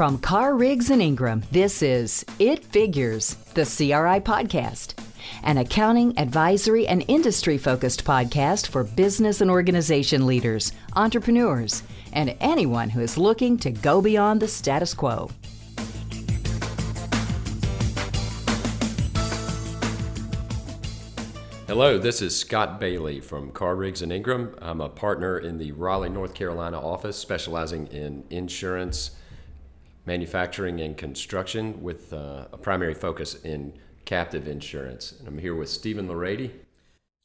From Carr Riggs and Ingram, this is It Figures, the CRI podcast, an accounting, advisory, and industry focused podcast for business and organization leaders, entrepreneurs, and anyone who is looking to go beyond the status quo. Hello, this is Scott Bailey from Carr Riggs and Ingram. I'm a partner in the Raleigh, North Carolina office specializing in insurance, manufacturing, and construction with uh, a primary focus in captive insurance. And I'm here with Steven Lorady.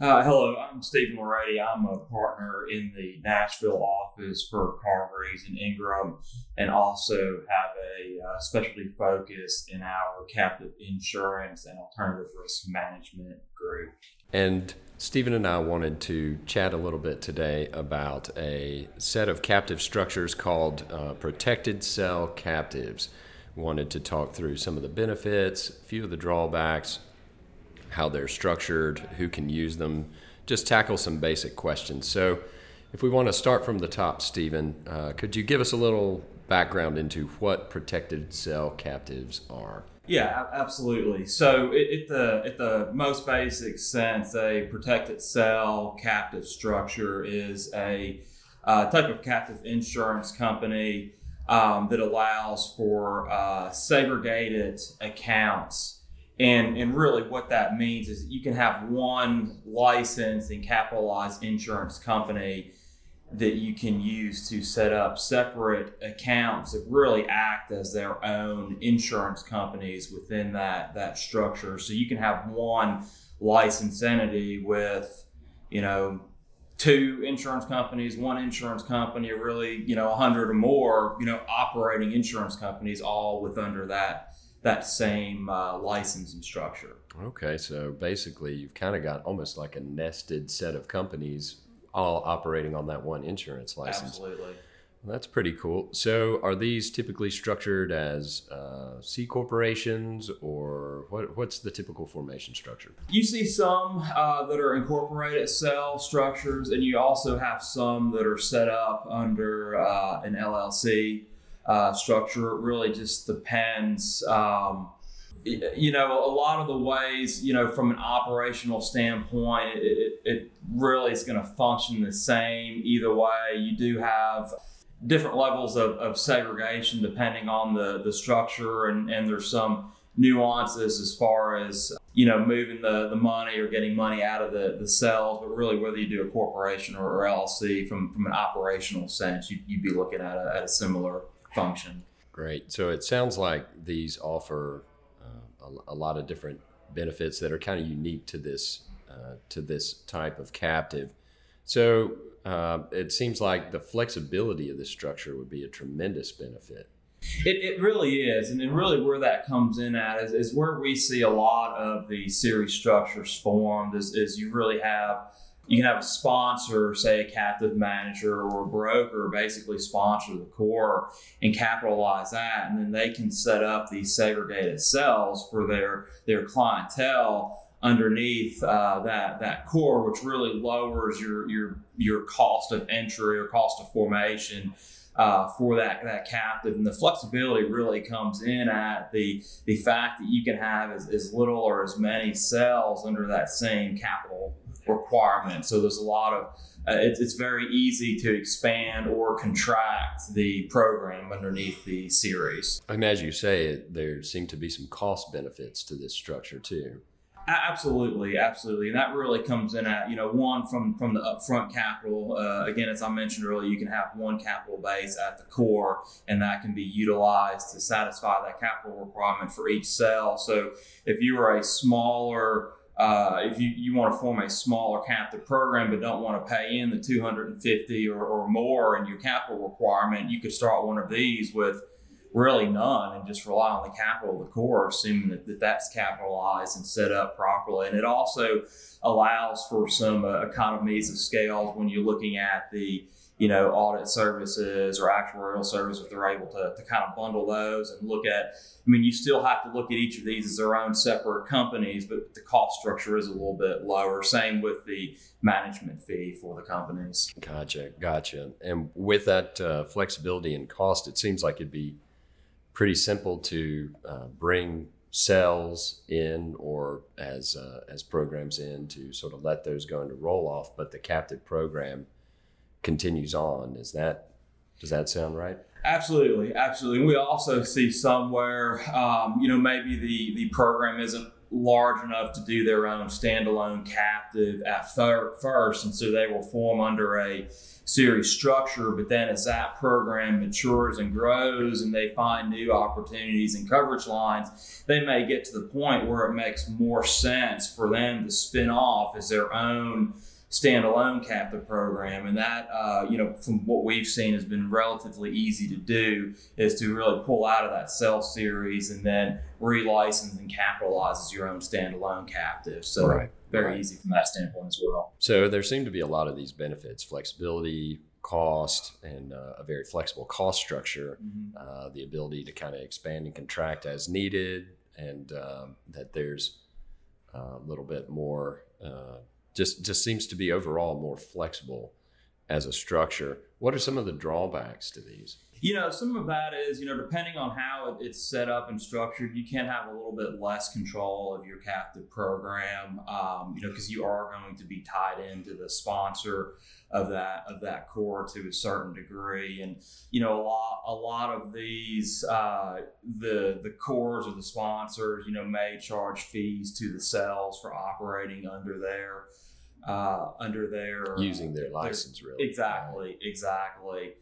Uh, hello, I'm Steven Lorady. I'm a partner in the Nashville office for Carr Riggs and Ingram, and also have a uh, specialty focus in our captive insurance and alternative risk management group. And Steven and I wanted to chat a little bit today about a set of captive structures called uh, protected cell captives. Wanted to talk through some of the benefits, a few of the drawbacks, how they're structured, who can use them, just tackle some basic questions. So, if we want to start from the top, Steven, uh, could you give us a little background into what protected cell captives are? Yeah, absolutely. So, at the at the most basic sense, a protected cell captive structure is a uh, type of captive insurance company um, that allows for uh, segregated accounts. And, and really, what that means is you can have one licensed and capitalized insurance company that you can use to set up separate accounts that really act as their own insurance companies within that that structure. So you can have one license entity with, you know, two insurance companies, one insurance company, or really, you know, a hundred or more, you know, operating insurance companies, all with under that that same uh, license and structure. Okay, so basically, you've kind of got almost like a nested set of companies all operating on that one insurance license. Absolutely. Well, that's pretty cool. So, are these typically structured as uh, C corporations, or what, what's the typical formation structure? You see some uh, that are incorporated cell structures, and you also have some that are set up under uh, an LLC uh, structure. It really just depends. Um, you know, a lot of the ways, you know, from an operational standpoint, it, it really is going to function the same either way. You do have different levels of, of segregation depending on the, the structure, and, and there's some nuances as far as you know moving the, the money or getting money out of the, the cells but really whether you do a corporation or, or llc from, from an operational sense you, would be looking at a, at a similar function great so it sounds like these offer a, lot of different benefits that are kind of unique to this uh, to this type of captive. So uh, it seems like the flexibility of this structure would be a tremendous benefit. It, it really is. And then, really, where that comes in at is, is where we see a lot of the series structures formed, is, is you really have you can have a sponsor, say a captive manager or a broker, basically sponsor the core and capitalize that, and then they can set up these segregated cells for their their clientele underneath uh, that that core, which really lowers your your your cost of entry or cost of formation. Uh, for that that captive and the flexibility really comes in at the the fact that you can have as, as little or as many cells under that same capital requirement. So there's a lot of uh, it's, it's very easy to expand or contract the program underneath the series. And as you say, there seem to be some cost benefits to this structure too. Absolutely, absolutely, and that really comes in at you know one from from the upfront capital. Uh, again, as I mentioned earlier, you can have one capital base at the core, and that can be utilized to satisfy that capital requirement for each cell. So, if you are a smaller uh, if you, you want to form a smaller captive program but don't want to pay in the 250 or, or more in your capital requirement, you could start one of these with really none and just rely on the capital of the core, assuming that, that that's capitalized and set up properly. And it also allows for some uh, economies of scale when you're looking at the you know, audit services or actuarial services, if they're able to, to kind of bundle those and look at, I mean, you still have to look at each of these as their own separate companies, but the cost structure is a little bit lower. Same with the management fee for the companies. Gotcha, gotcha. And with that uh, flexibility and cost, it seems like it'd be pretty simple to uh, bring cells in or as uh, as programs in to sort of let those go into roll off, but the captive program continues on. Is that does that sound right? Absolutely, absolutely. We also see somewhere, um, you know, maybe the the program isn't large enough to do their own standalone captive at fir- first, and so they will form under a series structure. But then as that program matures and grows, and they find new opportunities and coverage lines, they may get to the point where it makes more sense for them to spin off as their own standalone captive program. And that, uh, you know, from what we've seen has been relatively easy to do is to really pull out of that cell series and then relicense and capitalize as your own standalone captive. So right. very right. easy from that standpoint as well. So there seem to be a lot of these benefits, flexibility, cost and uh, a very flexible cost structure, mm-hmm. uh, the ability to kind of expand and contract as needed, and um, that there's a little bit more uh, just just seems to be overall more flexible as a structure. What are some of the drawbacks to these? You know, some of that is, you know, depending on how it's set up and structured, you can have a little bit less control of your captive program, um, you know, because you are going to be tied into the sponsor of that of that core to a certain degree, and you know, a lot a lot of these uh, the the cores or the sponsors, you know, may charge fees to the cells for operating under their uh, under their using their license, their, really. Exactly, exactly.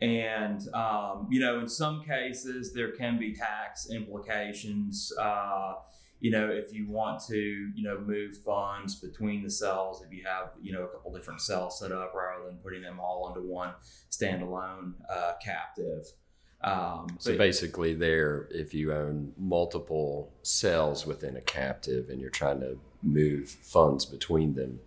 And um, you know, in some cases, there can be tax implications. Uh, you know, if you want to, you know, move funds between the cells, if you have, you know, a couple different cells set up rather than putting them all into one standalone uh, captive. Um, so basically, there, if you own multiple cells within a captive and you're trying to move funds between them,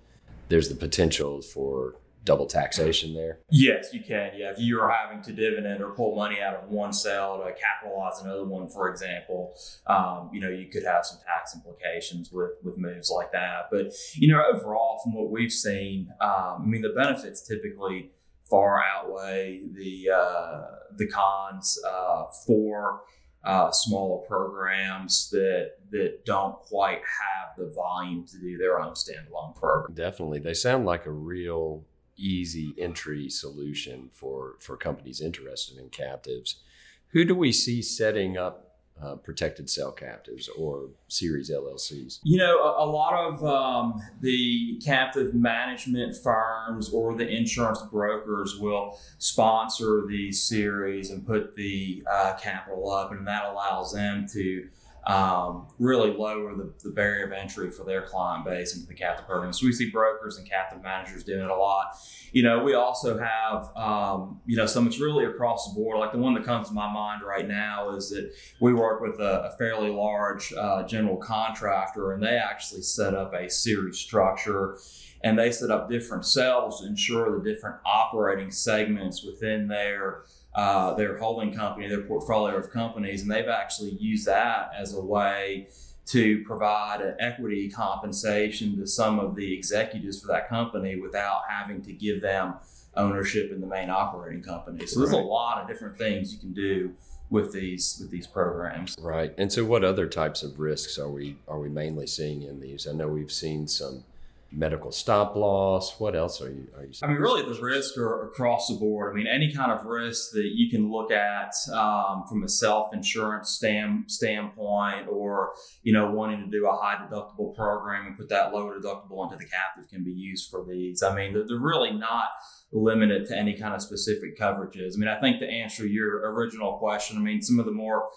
there's the potential for double taxation there? Yes, you can. Yeah, if you are having to dividend or pull money out of one sale to capitalize another one, for example, um, you know, you could have some tax implications with with moves like that. But you know, overall, from what we've seen, um, I mean, the benefits typically far outweigh the uh, the cons uh, for uh, smaller programs that that don't quite have the volume to do their own standalone program. Definitely, they sound like a real easy entry solution for for companies interested in captives. Who do we see setting up uh, protected cell captives or series LLCs? You know, a, a lot of um, the captive management firms or the insurance brokers will sponsor these series and put the uh, capital up, and that allows them to um, really lower the, the barrier of entry for their client base into the captive program. So we see brokers and captive managers doing it a lot. You know, we also have, um, you know, some it's really across the board. Like the one that comes to my mind right now is that we work with a, a fairly large uh, general contractor, and they actually set up a series structure and they set up different cells to ensure the different operating segments within their uh, their holding company, their portfolio of companies, and they've actually used that as a way to provide an equity compensation to some of the executives for that company without having to give them ownership in the main operating company. So there's a lot of different things you can do with these with these programs. Right. And so what other types of risks are we are we mainly seeing in these? I know we've seen some medical stop loss? What else are you? Are you I mean, really, the risks are across the board. I mean, any kind of risk that you can look at um, from a self insurance stand, standpoint, or you know, wanting to do a high deductible program and put that low deductible into the captive can be used for these. I mean, they're, they're really not limited to any kind of specific coverages. I mean, I think to answer your original question, I mean, some of the more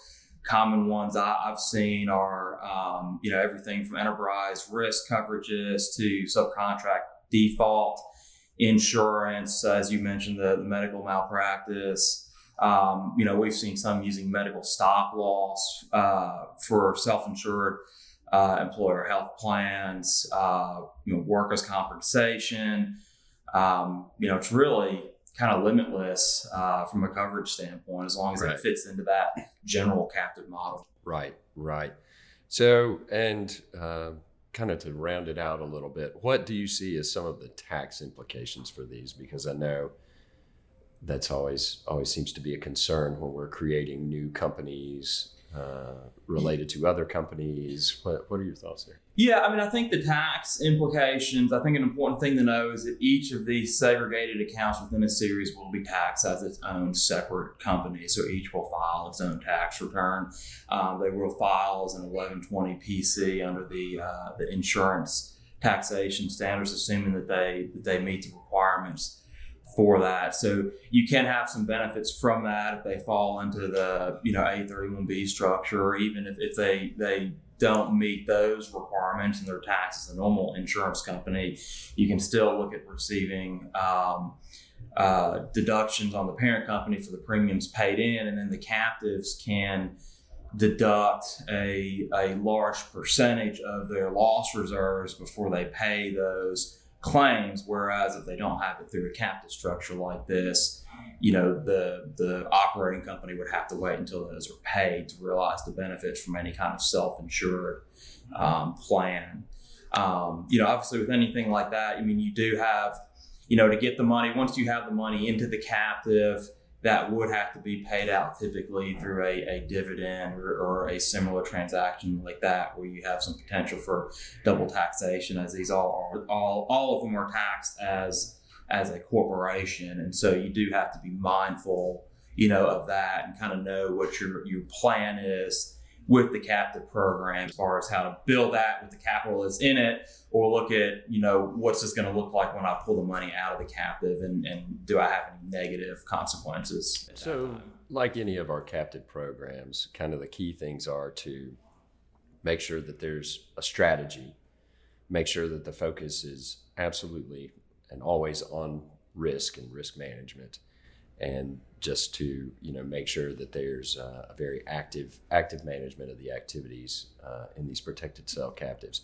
common ones I, have seen are, um, you know, everything from enterprise risk coverages to subcontract default insurance, as you mentioned, the, the medical malpractice. Um, you know, we've seen some using medical stop loss uh, for self-insured uh, employer health plans, uh, you know, workers' compensation. Um, you know, it's really kind of limitless uh, from a coverage standpoint as long as right. it fits into that general captive model. Right, right. So, and uh, kind of to round it out a little bit, what do you see as some of the tax implications for these? Because I know that's always always seems to be a concern when we're creating new companies uh, related to other companies. What, what are your thoughts there? Yeah, I mean, I think the tax implications, I think an important thing to know is that each of these segregated accounts within a series will be taxed as its own separate company. So each will file its own tax return. Um, they will file as an 1120 PC under the, uh, the insurance taxation standards, assuming that they, that they meet the requirements for that. So you can have some benefits from that if they fall into the you know 831B structure, or even if, if they they don't meet those requirements and their tax as a normal insurance company, you can still look at receiving um, uh, deductions on the parent company for the premiums paid in, and then the captives can deduct a, a large percentage of their loss reserves before they pay those claims. Whereas if they don't have it through a captive structure like this, you know, the the operating company would have to wait until those are paid to realize the benefits from any kind of self-insured um, plan. Um, you know, obviously with anything like that, I mean, you do have, you know, to get the money once you have the money into the captive that would have to be paid out typically through a, a dividend or, or, a similar transaction like that where you have some potential for double taxation as these all are all all of them are taxed as as a corporation. And so you do have to be mindful you know of that and kind of know what your your plan is with the captive program as far as how to build that with the capital that's in it or look at you know what's this going to look like when i pull the money out of the captive and, and do i have any negative consequences? So like any of our captive programs kind of the key things are to make sure that there's a strategy make sure that the focus is absolutely and always on risk and risk management and just to you know make sure that there's uh, a very active active management of the activities uh, in these protected cell captives.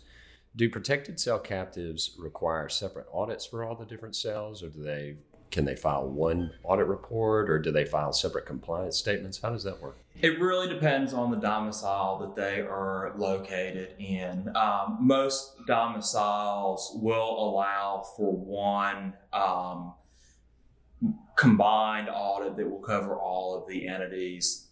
Do protected cell captives require separate audits for all the different cells, or do they can they file one audit report, or do they file separate compliance statements? How does that work? It really depends on the domicile that they are located in. Um, most domiciles will allow for one. Um, combined audit that will cover all of the entities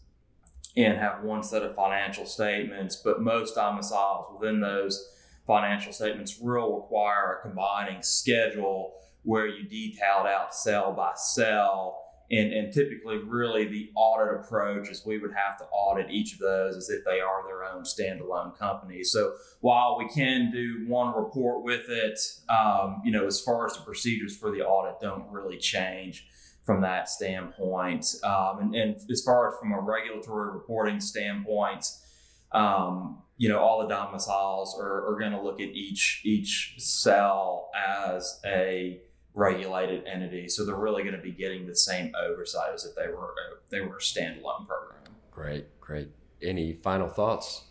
and have one set of financial statements. But most domiciles within those financial statements will require a combining schedule where you detailed out cell by cell. And, and typically, really, the audit approach is we would have to audit each of those as if they are their own standalone companies. So while we can do one report with it, um, you know, as far as the procedures for the audit don't really change from that standpoint. Um, and, and, as far as from a regulatory reporting standpoint, um, you know, all the domiciles are, are going to look at each each cell as a regulated entity, so they're really going to be getting the same oversight as if they were if they were a standalone program. Great, great. Any final thoughts?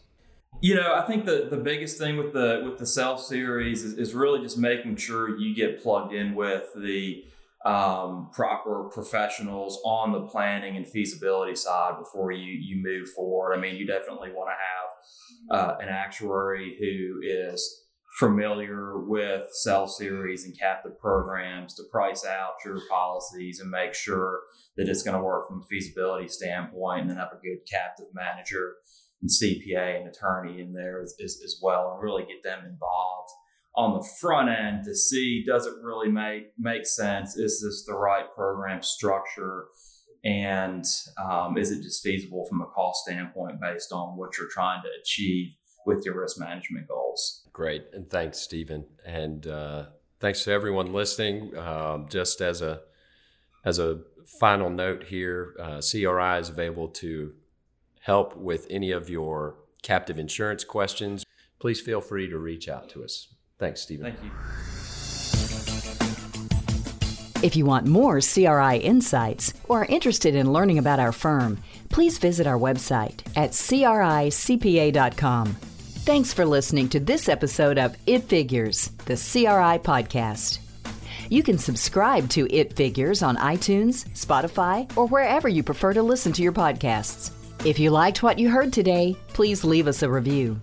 You know, I think the, the biggest thing with the with the cell series is, is really just making sure you get plugged in with the um, proper professionals on the planning and feasibility side before you you move forward. I mean, you definitely want to have uh, an actuary who is familiar with cell series and captive programs to price out your policies and make sure that it's going to work from a feasibility standpoint, and then have a good captive manager and CPA and attorney in there as, as, as well, and really get them involved on the front end to see does it really make make sense? Is this the right program structure? And um, is it just feasible from a cost standpoint based on what you're trying to achieve with your risk management goals? Great, and thanks, Steven, and uh, thanks to everyone listening. Um, just as a as a final note here, uh, CRI is available to help with any of your captive insurance questions. Please feel free to reach out to us. Thanks, Steven. Thank you. If you want more CRI insights or are interested in learning about our firm, please visit our website at cricpa.com. Thanks for listening to this episode of It Figures, the CRI podcast. You can subscribe to It Figures on iTunes, Spotify, or wherever you prefer to listen to your podcasts. If you liked what you heard today, please leave us a review.